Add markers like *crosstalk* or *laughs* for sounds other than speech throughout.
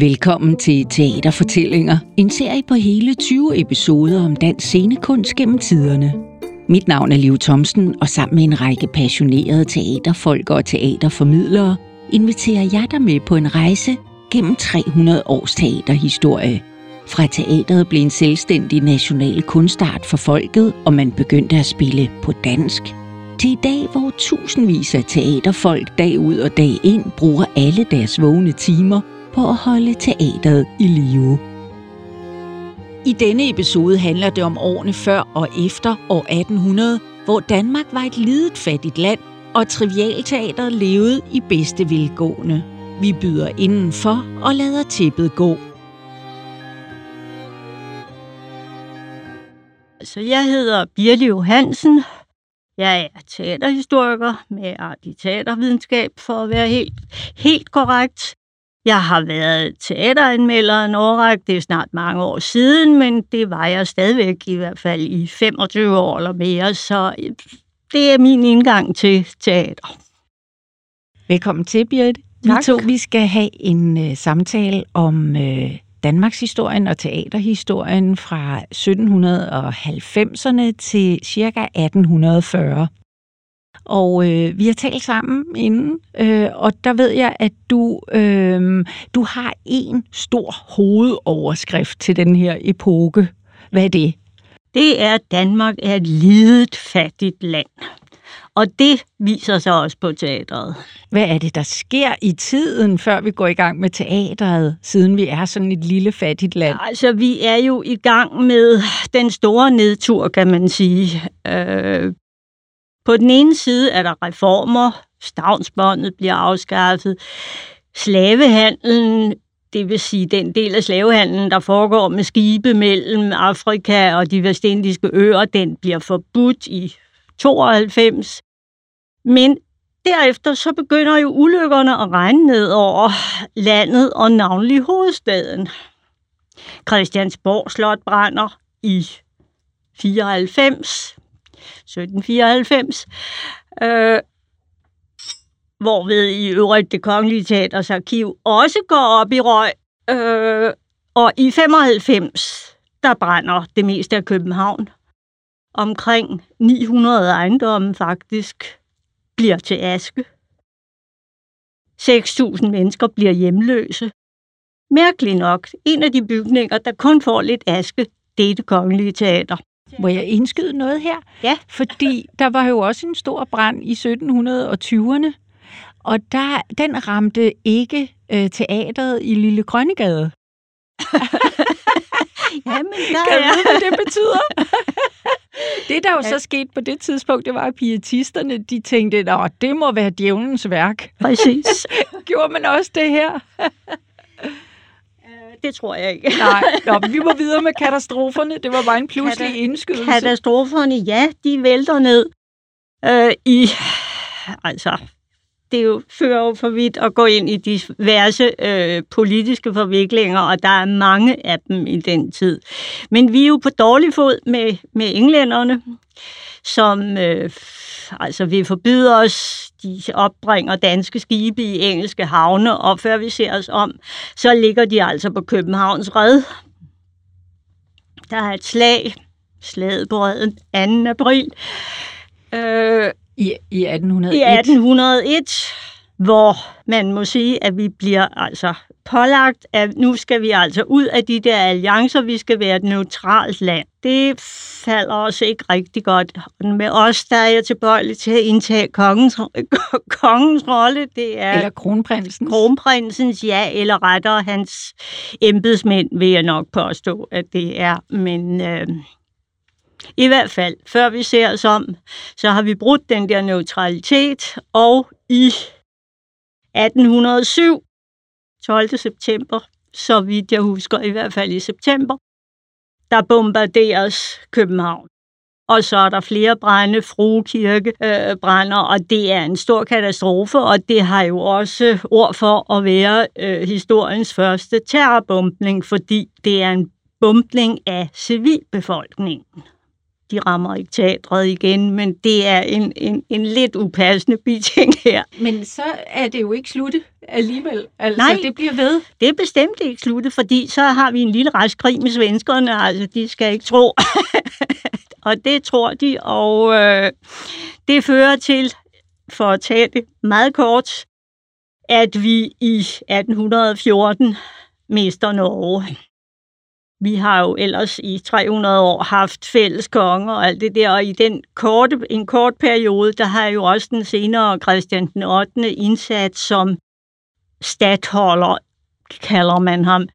Velkommen til Teaterfortællinger, en serie på hele 20 episoder om dansk scenekunst gennem tiderne. Mit navn er Liv Thomsen, og sammen med en række passionerede teaterfolk og teaterformidlere inviterer jeg dig med på en rejse gennem 300 års teaterhistorie. Fra teateret blev en selvstændig national kunstart for folket, og man begyndte at spille på dansk, til i dag, hvor tusindvis af teaterfolk dag ud og dag ind bruger alle deres vågne timer på at holde teateret i live. I denne episode handler det om årene før og efter år 1800, hvor Danmark var et lidet fattigt land, og trivialteateret levede i bedste velgående. Vi byder indenfor og lader tippet gå. Så jeg hedder Birte Johansen. Jeg er teaterhistoriker med art i teatervidenskab, for at være helt, helt korrekt. Jeg har været teateranmelder en årrække, det er snart mange år siden, men det var jeg stadigvæk i hvert fald i 25 år eller mere, så det er min indgang til teater. Velkommen til, Birte. Vi to vi skal have en uh, samtale om uh, Danmarks historien og teaterhistorien fra 1790'erne til ca. 1840. Og øh, vi har talt sammen inden, øh, og der ved jeg, at du, øh, du har en stor hovedoverskrift til den her epoke. Hvad er det? Det er, at Danmark er et lidet, fattigt land. Og det viser sig også på teatret. Hvad er det, der sker i tiden, før vi går i gang med teatret, siden vi er sådan et lille fattigt land? Altså, vi er jo i gang med den store nedtur, kan man sige. Øh, på den ene side er der reformer, stavnsbåndet bliver afskaffet, slavehandlen, det vil sige den del af slavehandlen, der foregår med skibe mellem Afrika og de vestindiske øer, den bliver forbudt i 92. Men derefter så begynder jo ulykkerne at regne ned over landet og navnlig hovedstaden. Christiansborg Slot brænder i 94, 1794, øh, hvorved i øvrigt det kongelige teaters arkiv også går op i røg. Øh, og i 95, der brænder det meste af København. Omkring 900 ejendomme faktisk bliver til aske. 6.000 mennesker bliver hjemløse. Mærkeligt nok, en af de bygninger, der kun får lidt aske, det er det kongelige teater. Må jeg indskyde noget her? Ja. Fordi der var jo også en stor brand i 1720'erne, og der, den ramte ikke øh, teateret i Lille Grønnegade. *laughs* Jamen, der kan er... du hvad det betyder? *laughs* det, der jo så skete på det tidspunkt, det var, at pietisterne, de tænkte, at det må være djævelens værk. Præcis. *laughs* Gjorde man også det her? Det tror jeg ikke. Nej, Nå, vi må *laughs* videre med katastroferne. Det var bare en pludselig Kata- indskydelse. Katastroferne, ja, de vælter ned øh, i... Altså, det jo, fører jo for vidt at gå ind i diverse øh, politiske forviklinger, og der er mange af dem i den tid. Men vi er jo på dårlig fod med, med englænderne, som øh, altså vil forbyde os, de opbringer danske skibe i engelske havne, og før vi ser os om, så ligger de altså på Københavns red. Der er et slag, slaget på redden 2. april. Øh, i, I 1801? I 1801, hvor man må sige, at vi bliver altså pålagt, at nu skal vi altså ud af de der alliancer, vi skal være et neutralt land. Det falder også ikke rigtig godt. Med os, der er jeg tilbøjelig til at indtage kongens, *laughs* kongens rolle. Det er eller kronprinsens. Kronprinsens, ja, eller rettere hans embedsmænd, vil jeg nok påstå, at det er. Men øh, i hvert fald, før vi ser os om, så har vi brudt den der neutralitet, og i 1807, 12. september, så vidt jeg husker, i hvert fald i september, der bombarderes København. Og så er der flere brænde, Fruekirke øh, brænder, og det er en stor katastrofe, og det har jo også ord for at være øh, historiens første terrorbombning, fordi det er en bombning af civilbefolkningen de rammer ikke teatret igen, men det er en, en, en lidt upassende biting her. Men så er det jo ikke sluttet alligevel. Altså, Nej. det bliver ved. Det er bestemt ikke sluttet, fordi så har vi en lille restkrig med svenskerne, altså de skal ikke tro. *laughs* og det tror de, og øh, det fører til, for at tage det meget kort, at vi i 1814 mister Norge. Vi har jo ellers i 300 år haft fælles konger og alt det der, og i den korte, en kort periode, der har jo også den senere Christian den 8. indsat som stadholder, kalder man ham,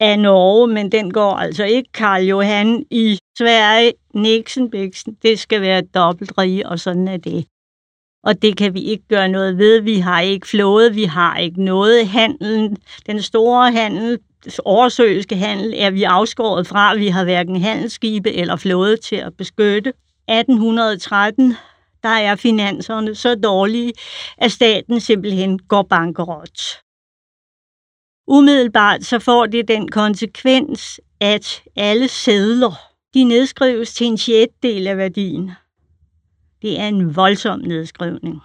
af Norge, men den går altså ikke Karl Johan i Sverige, Nixon, Bixen, det skal være dobbelt rige, og sådan er det. Og det kan vi ikke gøre noget ved. Vi har ikke flåde, vi har ikke noget. Handelen, den store handel, oversøiske handel, er vi afskåret fra. Vi har hverken handelsskibe eller flåde til at beskytte. 1813, der er finanserne så dårlige, at staten simpelthen går bankerot. Umiddelbart så får det den konsekvens, at alle sædler, de nedskrives til en sjettedel af værdien. Det er en voldsom nedskrivning.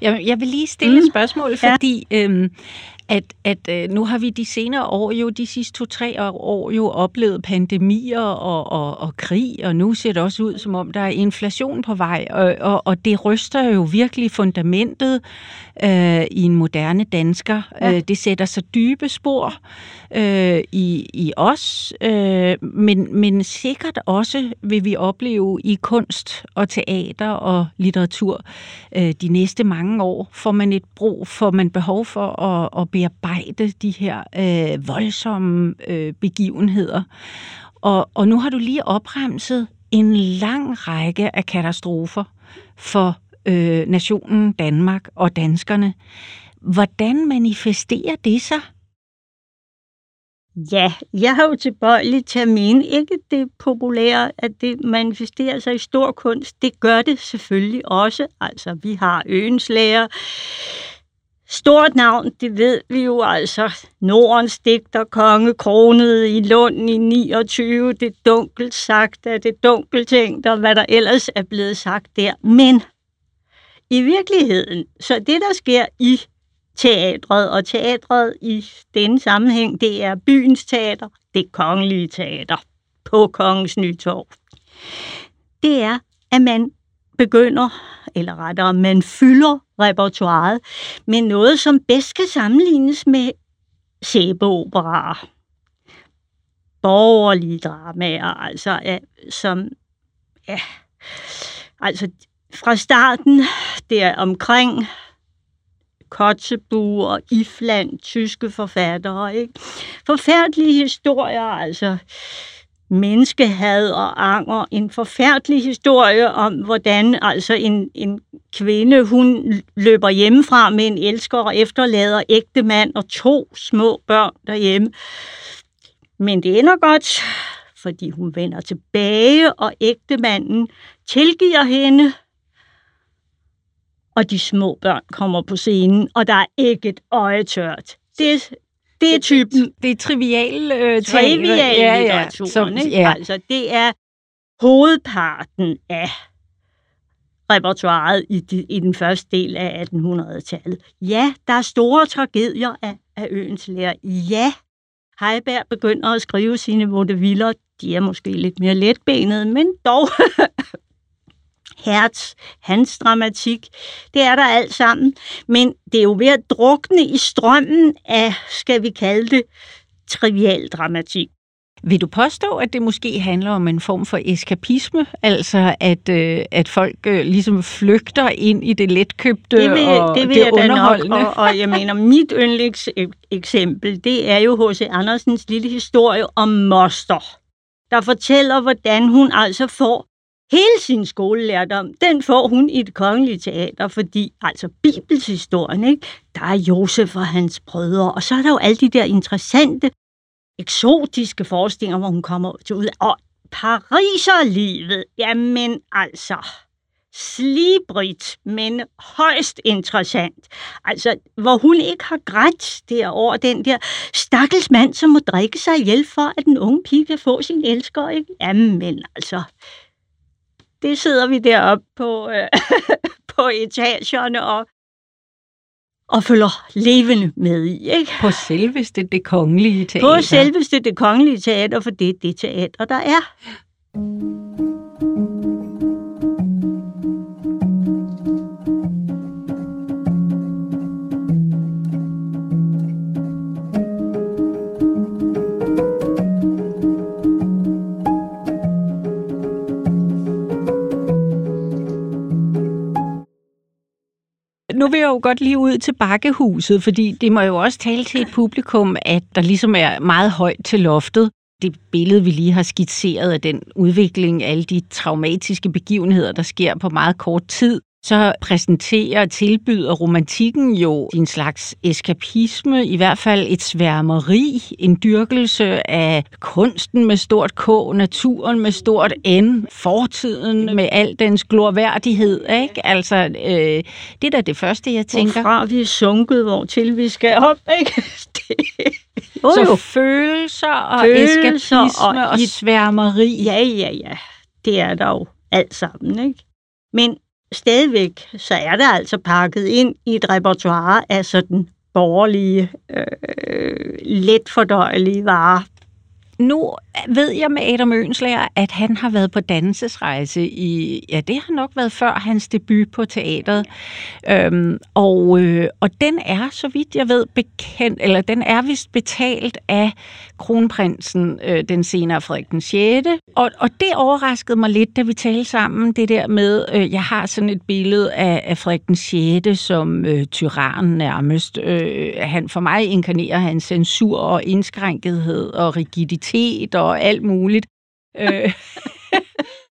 Jeg, jeg vil lige stille mm. et spørgsmål, fordi ja. øhm, at, at øh, nu har vi de senere år, jo de sidste to-tre år, jo oplevet pandemier og, og, og krig, og nu ser det også ud, som om der er inflation på vej, og, og, og det ryster jo virkelig fundamentet øh, i en moderne dansker. Ja. Øh, det sætter sig dybe spor øh, i, i os, øh, men, men sikkert også vil vi opleve i kunst og teater og litteratur øh, de næste mange år. Får man et brug, får man behov for at, at bearbejde de her øh, voldsomme øh, begivenheder. Og, og nu har du lige opremset en lang række af katastrofer for øh, nationen Danmark og danskerne. Hvordan manifesterer det sig? Ja, jeg har jo tilbøjelig til at mene, ikke det populære, at det manifesterer sig i stor kunst. Det gør det selvfølgelig også. Altså, vi har Øenslæger, Stort navn, det ved vi jo altså. Nordens digter, konge, kronet i Lund i 29, det dunkelt sagt at det dunkelt tænkt, og hvad der ellers er blevet sagt der. Men i virkeligheden, så det der sker i teatret, og teatret i denne sammenhæng, det er byens teater, det kongelige teater på Kongens Nytorv. Det er, at man begynder, eller rettere, man fylder repertoireet med noget, som bedst kan sammenlignes med sæbeoperaer. Borgerlige dramaer, altså ja, som, ja, altså fra starten, der omkring Kotzebue og Ifland, tyske forfattere, ikke? Forfærdelige historier, altså menneskehad og anger. En forfærdelig historie om, hvordan altså en, en kvinde, hun løber hjemmefra med en elsker og efterlader ægte mand og to små børn derhjemme. Men det ender godt, fordi hun vender tilbage, og ægtemanden tilgiver hende, og de små børn kommer på scenen, og der er ikke et øje tørt. Det, det er typen. Det er trivial øh, trivial ja, ja. Som, ja. Altså, det er hovedparten af repertoireet i, de, i den første del af 1800-tallet. Ja, der er store tragedier af, af øens lærer. Ja, Heiberg begynder at skrive sine vaudevilles. De er måske lidt mere letbenede, men dog *laughs* Hertz, hans dramatik. Det er der alt sammen. Men det er jo ved at drukne i strømmen af, skal vi kalde det, trivial dramatik. Vil du påstå, at det måske handler om en form for eskapisme? Altså, at, øh, at folk øh, ligesom flygter ind i det letkøbte det vil, og det, vil det jeg underholdende? Nok, og, og jeg mener, mit yndlingseksempel, det er jo H.C. Andersens lille historie om Moster, der fortæller, hvordan hun altså får Hele sin skolelærdom, den får hun i det kongelige teater, fordi altså bibelshistorien, ikke? der er Josef og hans brødre, og så er der jo alle de der interessante, eksotiske forestillinger, hvor hun kommer til ud. Og Pariserlivet, jamen altså, slibrigt, men højst interessant. Altså, hvor hun ikke har grædt derover den der stakkels mand, som må drikke sig ihjel for, at den unge pige kan få sin elsker, ikke? Jamen altså, det sidder vi deroppe på, øh, *laughs* på etagerne og, og følger levende med i, ikke? På selveste det kongelige teater. På selveste det kongelige teater, for det er det teater, der er. Nu vil jeg jo godt lige ud til Bakkehuset, fordi det må jo også tale til et publikum, at der ligesom er meget højt til loftet. Det billede, vi lige har skitseret af den udvikling, alle de traumatiske begivenheder, der sker på meget kort tid, så præsenterer og tilbyder romantikken jo en slags eskapisme, i hvert fald et sværmeri, en dyrkelse af kunsten med stort K, naturen med stort N, fortiden med al dens glorværdighed, ikke? Altså, øh, det er da det første, jeg tænker. Hvorfra vi er sunket, hvor til vi skal op, ikke? *laughs* Jo, jo. Så følelser og følelser eskapisme og, og sværmeri. Ja, ja, ja. Det er der jo alt sammen, ikke? Men stadigvæk, så er det altså pakket ind i et repertoire af sådan borgerlige, øh, let fordøjelige varer. Nu ved jeg med Adam Ønslager, at han har været på dansesrejse i, ja, det har nok været før hans debut på teateret. Øhm, og, øh, og den er, så vidt jeg ved, bekendt, eller den er vist betalt af kronprinsen, øh, den senere Frederik den 6. Og, og det overraskede mig lidt, da vi talte sammen, det der med, øh, jeg har sådan et billede af, af Frederik den 6. som øh, tyrannen nærmest. Øh, han, for mig inkarnerer han censur og indskrænkethed og rigiditet og alt muligt. Øh, *laughs*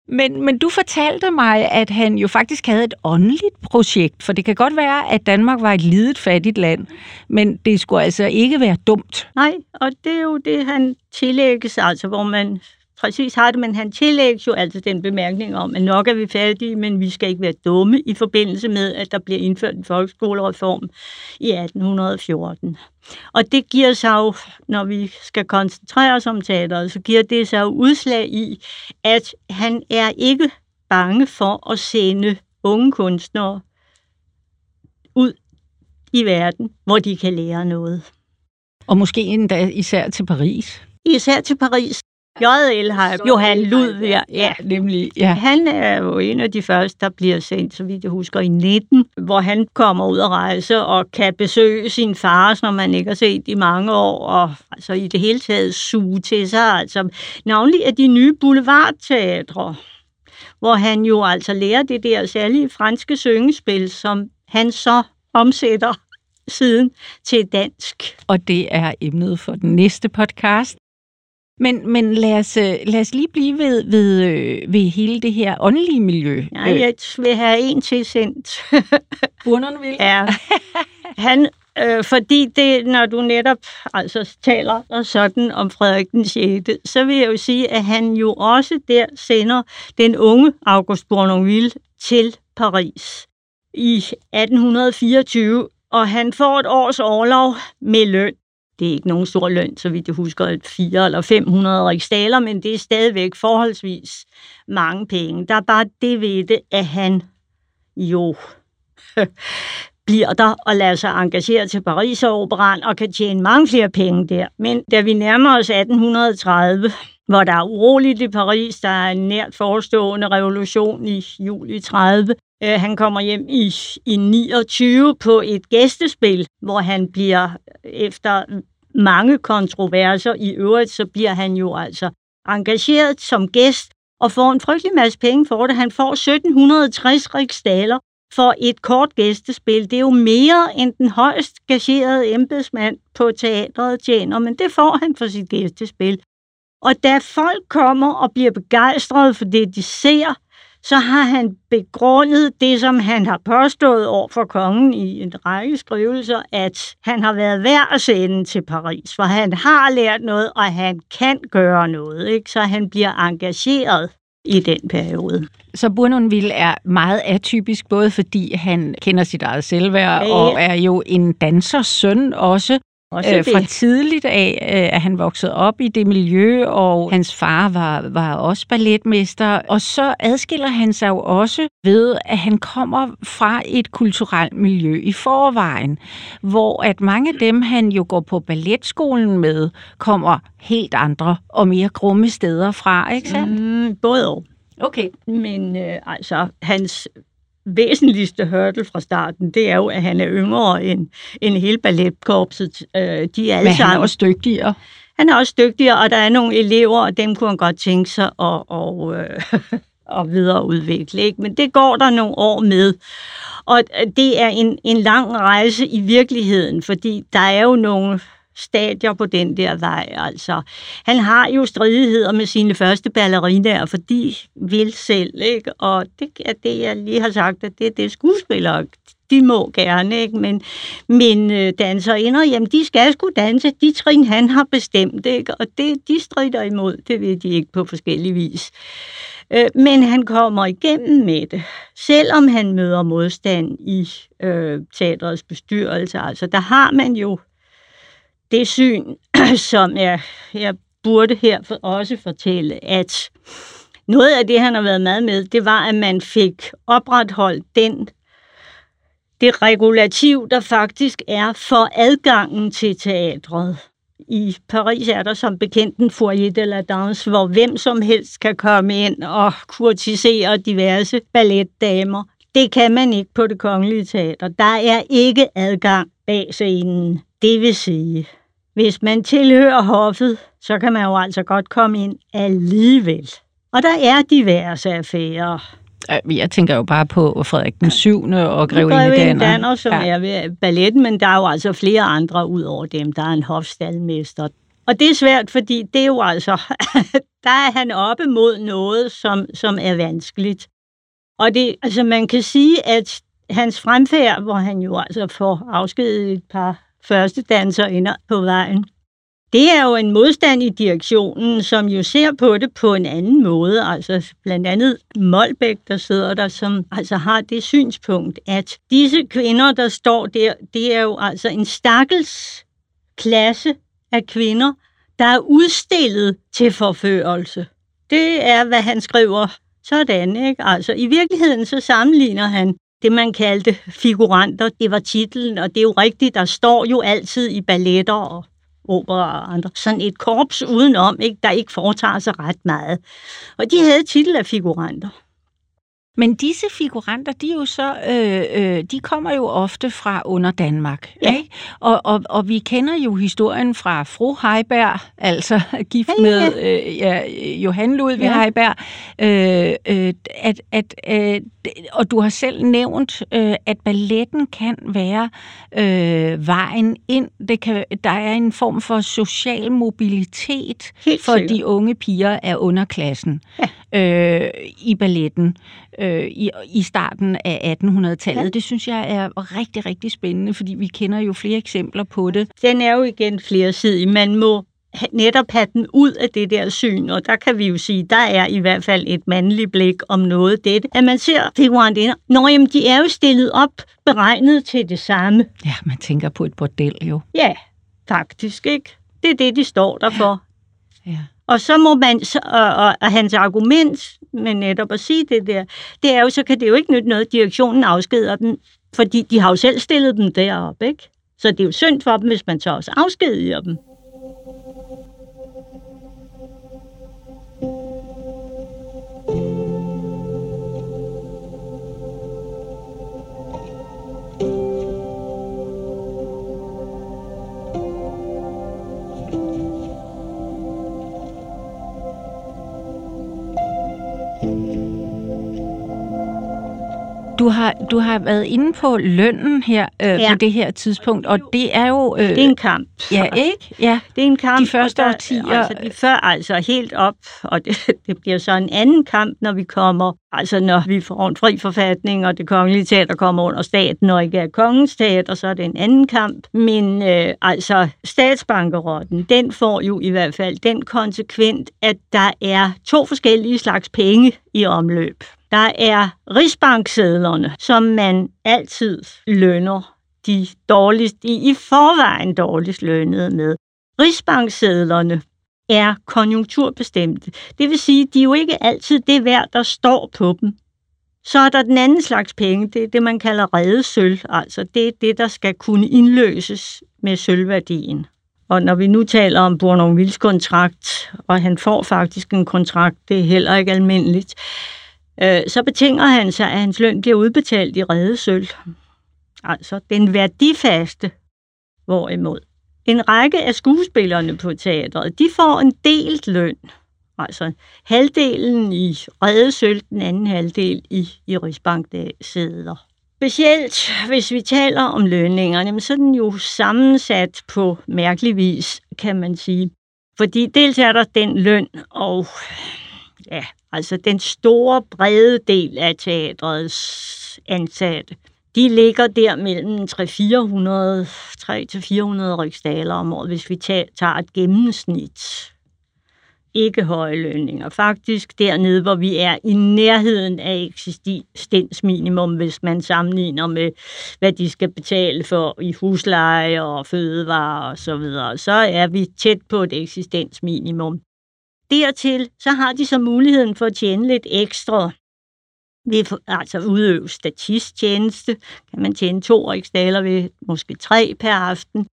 men, men du fortalte mig, at han jo faktisk havde et åndeligt projekt, for det kan godt være, at Danmark var et lidet fattigt land, men det skulle altså ikke være dumt. Nej, og det er jo det, han tillægges, altså hvor man præcis har det, men han tillægges jo altså den bemærkning om, at nok er vi fattige, men vi skal ikke være dumme i forbindelse med, at der bliver indført en folkeskolereform i 1814. Og det giver sig jo, når vi skal koncentrere os om teateret, så giver det sig jo udslag i, at han er ikke bange for at sende unge kunstnere ud i verden, hvor de kan lære noget. Og måske endda især til Paris. Især til Paris. J.L. har Johan Ludvig, ja, ja, nemlig. Ja. Han er jo en af de første, der bliver sendt, så vidt jeg husker, i 19, hvor han kommer ud og rejse og kan besøge sin far, som man ikke har set i mange år, og altså i det hele taget suge til sig, altså navnlig af de nye boulevardteatre, hvor han jo altså lærer det der særlige franske syngespil, som han så omsætter siden til dansk. Og det er emnet for den næste podcast. Men, men lad, os, øh, lad os lige blive ved, ved, øh, ved hele det her åndelige miljø. Ja, jeg vil have en til sendt. *laughs* Burnerne vil? Ja. Han, øh, fordi det, når du netop altså, taler og sådan om Frederik den 6., så vil jeg jo sige, at han jo også der sender den unge August Bournonville til Paris i 1824, og han får et års overlov med løn det er ikke nogen stor løn, så vidt jeg husker, 4 eller 500 riksdaler, men det er stadigvæk forholdsvis mange penge. Der er bare det ved det, at han jo *laughs* bliver der og lader sig engagere til Paris Operan og kan tjene mange flere penge der. Men da vi nærmer os 1830, hvor der er uroligt i Paris, der er en nært forestående revolution i juli 30, øh, han kommer hjem i, i 29 på et gæstespil, hvor han bliver efter mange kontroverser i øvrigt, så bliver han jo altså engageret som gæst og får en frygtelig masse penge for det. Han får 1760 riksdaler for et kort gæstespil. Det er jo mere end den højst gagerede embedsmand på teatret tjener, men det får han for sit gæstespil. Og da folk kommer og bliver begejstrede for det, de ser, så har han begrundet det, som han har påstået over for kongen i en række skrivelser, at han har været værd at sende til Paris, for han har lært noget, og han kan gøre noget, ikke? så han bliver engageret i den periode. Så Bournonville er meget atypisk, både fordi han kender sit eget selvværd ja, ja. og er jo en dansers søn også. Også øh, fra tidligt af øh, at han voksede op i det miljø, og hans far var, var også balletmester. Og så adskiller han sig jo også ved, at han kommer fra et kulturelt miljø i forvejen, hvor at mange af dem, han jo går på balletskolen med, kommer helt andre og mere grumme steder fra, ikke sandt? Mm, både og. Okay. Men øh, altså, hans væsentligste hurdle fra starten, det er jo, at han er yngre end, end hele balletkorpset. Øh, de er alle Men han er også dygtigere. Han er også dygtigere, og der er nogle elever, og dem kunne han godt tænke sig at, og, øh, *laughs* at videreudvikle. Ikke? Men det går der nogle år med. Og det er en, en lang rejse i virkeligheden, fordi der er jo nogle stadier på den der vej. Altså, han har jo stridigheder med sine første ballerinaer, for de vil selv, ikke? Og det er det, jeg lige har sagt, at det er det skuespillere, de må gerne, ikke? Men, men øh, danserinder, jamen de skal sgu danse, de trin han har bestemt, ikke? Og det, de strider imod, det ved de ikke på forskellige vis. Øh, men han kommer igennem med det, selvom han møder modstand i øh, teatrets bestyrelse. Altså, der har man jo det syn, *clears throat* som jeg, jeg burde her for, også fortælle, at noget af det, han har været med med, det var, at man fik opretholdt den, det regulativ, der faktisk er for adgangen til teatret. I Paris er der som bekendt en foyer de la danse, hvor hvem som helst kan komme ind og kurtisere diverse balletdamer. Det kan man ikke på det kongelige teater. Der er ikke adgang bag scenen. Det vil sige, hvis man tilhører hoffet, så kan man jo altså godt komme ind alligevel. Og der er diverse affærer. Jeg tænker jo bare på Frederik den 7. og Grevinde Danner. Danner, som ja. er ved balletten, men der er jo altså flere andre ud over dem. Der er en hofstaldmester. Og det er svært, fordi det er jo altså, *laughs* der er han oppe mod noget, som, som er vanskeligt. Og det, altså man kan sige, at hans fremfærd, hvor han jo altså får afskedet et par første danser ind på vejen. Det er jo en modstand i direktionen, som jo ser på det på en anden måde. Altså blandt andet Molbæk, der sidder der, som altså har det synspunkt, at disse kvinder, der står der, det er jo altså en stakkels klasse af kvinder, der er udstillet til forførelse. Det er, hvad han skriver sådan, ikke? Altså, i virkeligheden så sammenligner han det, man kaldte figuranter. Det var titlen, og det er jo rigtigt, der står jo altid i balletter og opera og andre. Sådan et korps udenom, ikke, der ikke foretager sig ret meget. Og de havde titel af figuranter. Men disse figuranter, de er jo så, øh, øh, de kommer jo ofte fra under Danmark, ja. ikke? Og, og, og vi kender jo historien fra fru Heiberg, altså *laughs* gift med øh, ja, Johan Ludvig ja. Heiberg, øh, øh, at, at, øh, og du har selv nævnt, øh, at balletten kan være øh, vejen ind. Det kan, der er en form for social mobilitet Helt for sikkert. de unge piger af underklassen ja. øh, i balletten øh, i, i starten af 1800-tallet. Ja. Det synes jeg er rigtig, rigtig spændende, fordi vi kender jo flere eksempler på det. Den er jo igen flersidig. Man må netop have den ud af det der syn, og der kan vi jo sige, der er i hvert fald et mandligt blik om noget det, at man ser figurantinder, når jamen, de er jo stillet op, beregnet til det samme. Ja, man tænker på et bordel jo. Ja, faktisk, ikke? Det er det, de står der for. Ja. Og så må man, og, og, og hans argument med netop at sige det der, det er jo, så kan det jo ikke nytte noget, direktionen afskeder dem, fordi de har jo selv stillet dem deroppe, ikke? Så det er jo synd for dem, hvis man så også afskediger dem. Du har, du har været inde på lønnen her øh, ja. på det her tidspunkt, og det er jo... Øh, det er en kamp. Ja, *laughs* ikke? Ja. Det er en kamp. De første årtier... Altså, de før altså helt op, og det, *laughs* det bliver så en anden kamp, når vi kommer, altså når vi får en fri forfatning, og det kongelige teater kommer under staten, og ikke er kongens teater, så er det en anden kamp. Men øh, altså, statsbankerotten, den får jo i hvert fald den konsekvent, at der er to forskellige slags penge i omløb. Der er rigsbanksedlerne, som man altid lønner de dårligst, de i forvejen dårligst lønnede med. Rigsbanksedlerne er konjunkturbestemte. Det vil sige, de er jo ikke altid det værd, der står på dem. Så er der den anden slags penge, det er det, man kalder redesøl. Altså det er det, der skal kunne indløses med sølvværdien. Og når vi nu taler om Bornholm kontrakt, og han får faktisk en kontrakt, det er heller ikke almindeligt, øh, så betinger han sig, at hans løn bliver udbetalt i redesøl. Altså den værdifaste. Hvorimod en række af skuespillerne på teatret, de får en delt løn. Altså halvdelen i redesøl, den anden halvdel i, i Rigsbank-sædler. Specielt hvis vi taler om lønningerne, så er den jo sammensat på mærkelig vis, kan man sige. Fordi dels er der den løn, og ja, altså den store, brede del af teatrets ansatte, de ligger der mellem 300 400 riksdaler om året, hvis vi tager et gennemsnit. Ikke høje lønninger. Faktisk dernede, hvor vi er i nærheden af eksistensminimum, hvis man sammenligner med, hvad de skal betale for i husleje og fødevarer og så videre, så er vi tæt på et eksistensminimum. Dertil så har de så muligheden for at tjene lidt ekstra. Ved altså udøve statisttjeneste, kan man tjene to riksdaler ved måske tre per aften.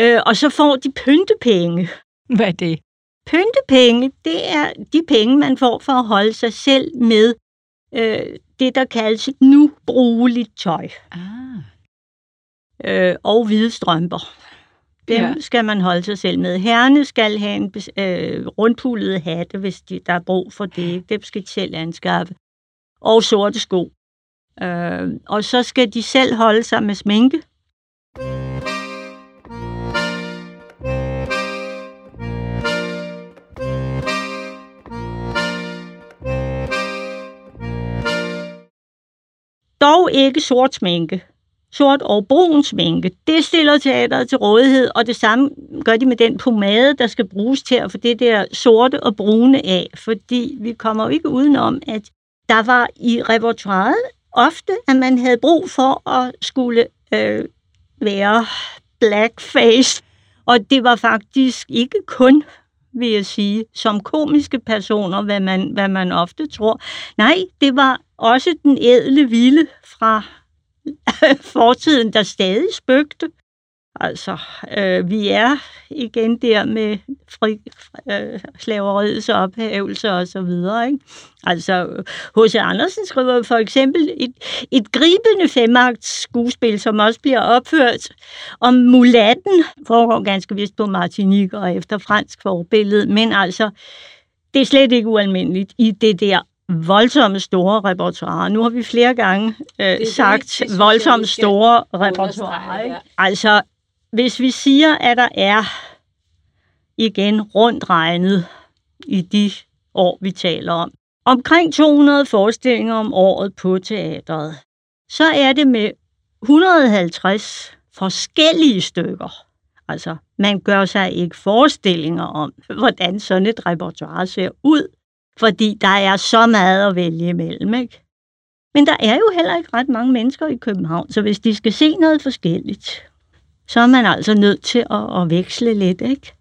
Øh, og så får de pyntepenge. Hvad er det? Pyntepenge, det er de penge, man får for at holde sig selv med øh, det, der kaldes nu brugeligt tøj. Ah. Øh, og hvide strømper. Dem ja. skal man holde sig selv med. Herrene skal have en øh, rundpullet hatte, hvis de, der er brug for det. Dem skal de selv anskaffe. Og sorte sko. Øh, og så skal de selv holde sig med sminke. Dog ikke sort sminke sort og brun sminke. Det stiller teateret til rådighed, og det samme gør de med den pomade, der skal bruges til at få det der sorte og brune af, fordi vi kommer jo ikke udenom, at der var i repertoireet ofte, at man havde brug for at skulle øh, være blackface, og det var faktisk ikke kun vil jeg sige, som komiske personer, hvad man, hvad man ofte tror. Nej, det var også den ædle vilde fra *laughs* fortiden, der stadig spøgte. Altså, øh, vi er igen der med fri, øh, slaveriets ophævelse og så videre. Ikke? Altså, H.C. Andersen skriver for eksempel et, et gribende femagts skuespil, som også bliver opført om mulatten, foregår ganske vist på Martinique og efter fransk forbillede, men altså, det er slet ikke ualmindeligt i det der voldsomme store repertoire. Nu har vi flere gange øh, det sagt det, voldsomt store repertoire. Ja. Altså, hvis vi siger, at der er igen rundt regnet i de år, vi taler om, omkring 200 forestillinger om året på teatret, så er det med 150 forskellige stykker. Altså, man gør sig ikke forestillinger om, hvordan sådan et repertoire ser ud fordi der er så meget at vælge imellem, ikke? Men der er jo heller ikke ret mange mennesker i København, så hvis de skal se noget forskelligt, så er man altså nødt til at, at veksle lidt, ikke?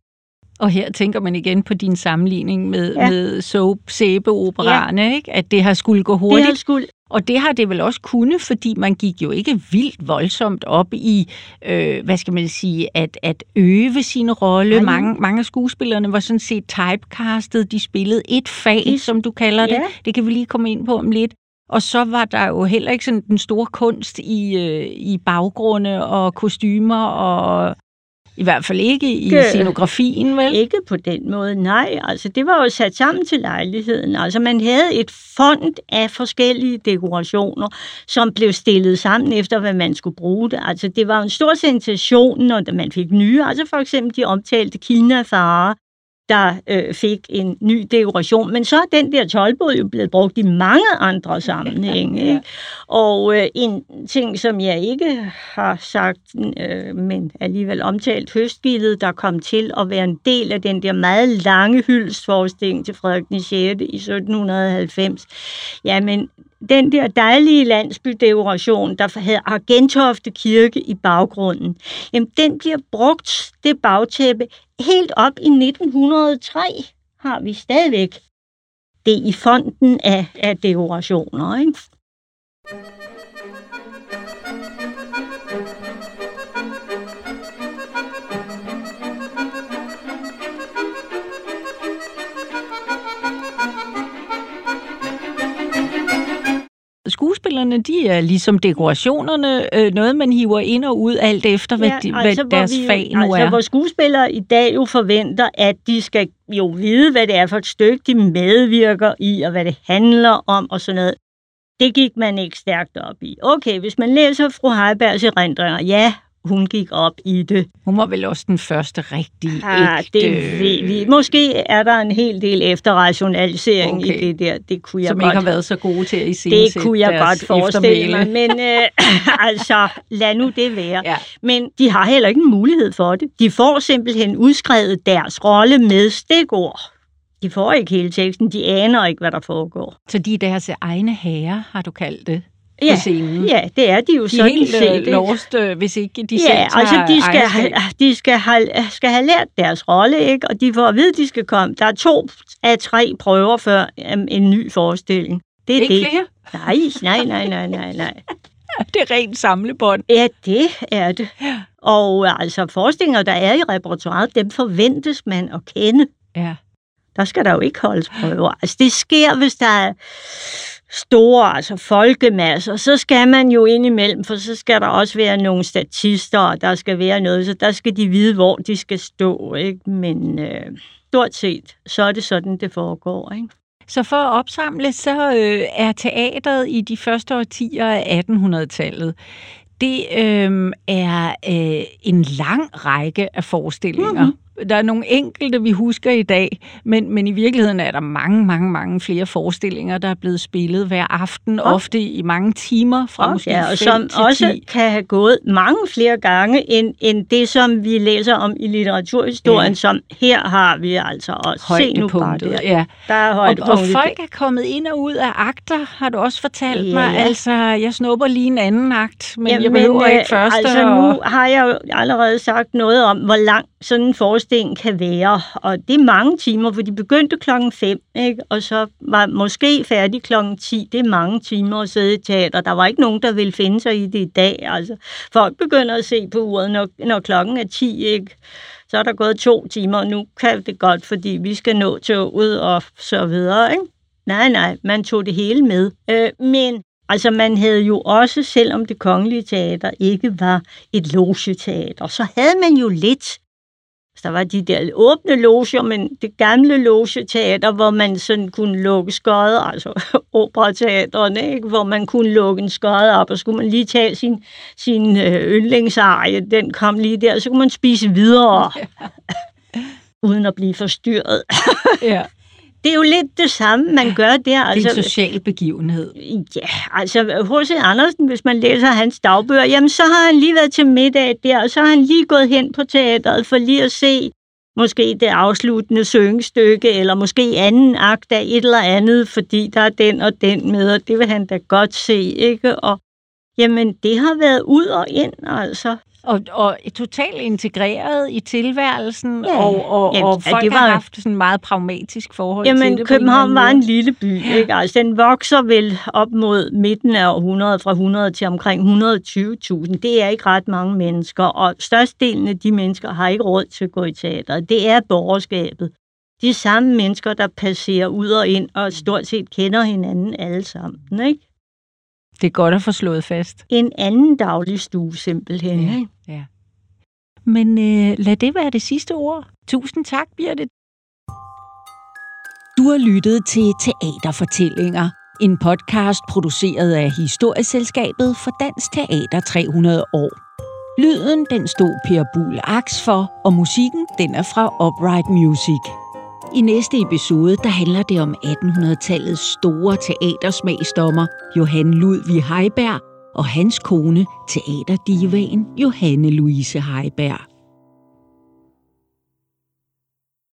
Og her tænker man igen på din sammenligning med, ja. med soap sæbe ja. ikke? At det har skulle gå hurtigt. Det har skulle... Og det har det vel også kunne, fordi man gik jo ikke vildt voldsomt op i, øh, hvad skal man sige, at, at øve sin rolle. Mange, mange af skuespillerne var sådan set typecastet. De spillede et fag, det, som du kalder det. Ja. Det kan vi lige komme ind på om lidt. Og så var der jo heller ikke sådan den store kunst i, øh, i baggrunde og kostymer og I hvert fald ikke i Ikke- scenografien, vel? Ikke på den måde, nej. Altså, det var jo sat sammen til lejligheden. Altså, man havde et fond af forskellige dekorationer, som blev stillet sammen efter, hvad man skulle bruge det. Altså, det var en stor sensation, når man fik nye. Altså, for eksempel de omtalte Kina-farer, der øh, fik en ny dekoration. Men så er den der tolvbåd jo blevet brugt i mange andre sammenhænge. *laughs* Ikke? Og øh, en ting, som jeg ikke har sagt, øh, men alligevel omtalt, høstgildet, der kom til at være en del af den der meget lange hyldestforestilling til Frederik den 6. i 1790. Jamen, den der dejlige landsbydekoration, der havde Argentofte Kirke i baggrunden, jamen, den bliver brugt, det bagtæppe, helt op i 1903 har vi stadigvæk det i fonden af, af dekorationer. Ikke? Skuespillerne, de er ligesom dekorationerne, øh, noget man hiver ind og ud alt efter, hvad, de, hvad hvor deres vi, fag nu altså, er. Hvor skuespillere i dag jo forventer, at de skal jo vide, hvad det er for et stykke, de medvirker i, og hvad det handler om, og sådan noget. Det gik man ikke stærkt op i. Okay, hvis man læser fru Heibergs erindringer, ja, hun gik op i det. Hun var vel også den første rigtige Ah, ægte, det ved vi. Måske er der en hel del efterrationalisering Okay. i det der. Det kunne jeg som godt ikke har været så gode til at det iscenesætte kunne jeg godt forestille mig, men øh, *laughs* altså, lad nu det være. Ja. Men de har heller ikke en mulighed for det. De får simpelthen udskrevet deres rolle med stikord. De får ikke hele teksten, de aner ikke, hvad der foregår. Så de er deres egne herrer, har du kaldt det, på Ja, scenen. ja det er de jo De sådan helt set. øh, lost, øh, hvis ikke de selv Ja, tager altså de skal, have, de skal, have, skal have lært deres rolle, ikke? og de får at vide, at de skal komme. Der er to af tre prøver før um, en ny forestilling. Det er Ikke det. flere? Nej, nej, nej, nej, nej, nej. *laughs* Det er rent samlebånd. Ja, det er det. Og øh, altså forestillinger, der er i repertoiret, dem forventes man at kende. Ja. Der skal der jo ikke holdes prøver. Altså det sker, hvis der er store altså folkemasser, så skal man jo indimellem, for så skal der også være nogle statister, og der skal være noget, så der skal de vide, hvor de skal stå. Ikke? Men øh, stort set, så er det sådan, det foregår. Ikke? Så for at opsamle, så øh, er teateret i de første årtier af 1800-tallet, det øh, er øh, en lang række af forestillinger. Mhm. Mm-hmm. Der er nogle enkelte, vi husker i dag, men, men i virkeligheden er der mange, mange, mange flere forestillinger, der er blevet spillet hver aften, Og- ofte i mange timer, fra måske ja, og som til også 10. kan have gået mange flere gange end, end det, som vi læser om i litteraturhistorien, Ja. som her har vi altså også. Se nu bare Højdepunktet, der. ja. Der er Og, og højdepunktet. folk er kommet ind og ud af akter, har du også fortalt Ja, mig. ja. Altså, jeg snupper lige en anden akt, men Jamen, jeg behøver øh, ikke første. Altså, og... nu har jeg jo allerede sagt noget om, hvor lang sådan en forestilling kan være. Og det er mange timer, for de begyndte klokken 5, ikke? og så var måske færdig klokken 10. Det er mange timer at sidde i teater. Der var ikke nogen, der ville finde sig i det i dag. Altså, folk begynder at se på uret, når, når klokken er 10, ikke? Så er der gået to timer, og nu kan det godt, fordi vi skal nå toget og så videre, ikke? Nej, nej, man tog det hele med. Øh, men altså, man havde jo også, selvom det kongelige teater ikke var et logeteater, så havde man jo lidt. Der var de der åbne loger, men det gamle logeteater, hvor man sådan kunne lukke skøjet, altså *laughs* operateaterne, ikke? hvor man kunne lukke en skøjet op, og skulle man lige tage sin, sin øh, yndlingseje, den kom lige der, så kunne man spise videre, *laughs* uden at blive forstyrret. ja. Det er jo lidt det samme, man gør der. Det er Altså, en social begivenhed. Ja, altså H.C. Andersen, hvis man læser hans dagbøger, jamen så har han lige været til middag der, og så har han lige gået hen på teateret for lige at se måske det afsluttende syngestykke, eller måske anden akt af et eller andet, fordi der er den og den med, og det vil han da godt se, ikke? Og jamen, det har været ud og ind, altså. Og, og totalt integreret i tilværelsen, Ja. og, og, Jamen, og ja, folk det har var- haft sådan en meget pragmatisk forhold til Jamen, det. en eller København var en lille by, ikke? Altså, den vokser vel op mod midten af århundredet, fra 100 til omkring 120.000. Det er ikke ret mange mennesker, og størstedelen af de mennesker har ikke råd til at gå i teater. Det er borgerskabet. De samme mennesker, der passerer ud og ind, og stort set kender hinanden alle sammen, ikke? Det er godt at få slået fast. En anden daglig stue, simpelthen, Ja. ikke? Ja. men øh, lad det være det sidste ord. Tusind tak, Birte. Du har lyttet til Teaterfortællinger, en podcast produceret af Historieselskabet for Dansk Teater 300 år. Lyden den stod Per Bull Aks for, og musikken den er fra Upright Music. I næste episode der handler det om 1800-tallets store teatersmagsdommer Johan Ludvig Heiberg og hans kone, teaterdivaen Johanne Louise Heiberg.